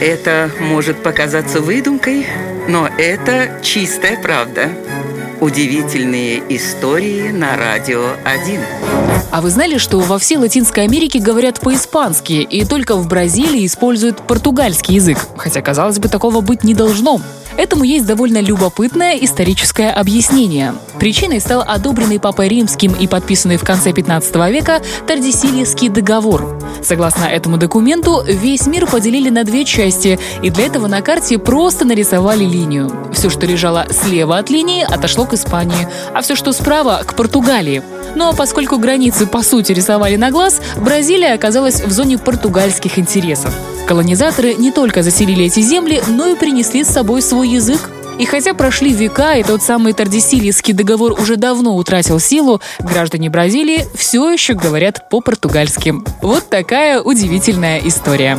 Это может показаться выдумкой, но это чистая правда. Удивительные истории на радио 1. А вы знали, что во всей Латинской Америке говорят по-испански, и только в Бразилии используют португальский язык? Хотя, казалось бы, такого быть не должно. Этому есть довольно любопытное историческое объяснение. Причиной стал одобренный Папой Римским и подписанный в конце 15 века Тардисильевский договор. Согласно этому документу, весь мир поделили на две части, и для этого на карте просто нарисовали линию. Все, что лежало слева от линии, отошло к Испании, а все, что справа, к Португалии. Но поскольку границы по сути рисовали на глаз, Бразилия оказалась в зоне португальских интересов. Колонизаторы не только заселили эти земли, но и принесли с собой свой язык. И хотя прошли века, и тот самый Тардисильский договор уже давно утратил силу, граждане Бразилии все еще говорят по-португальски. Вот такая удивительная история.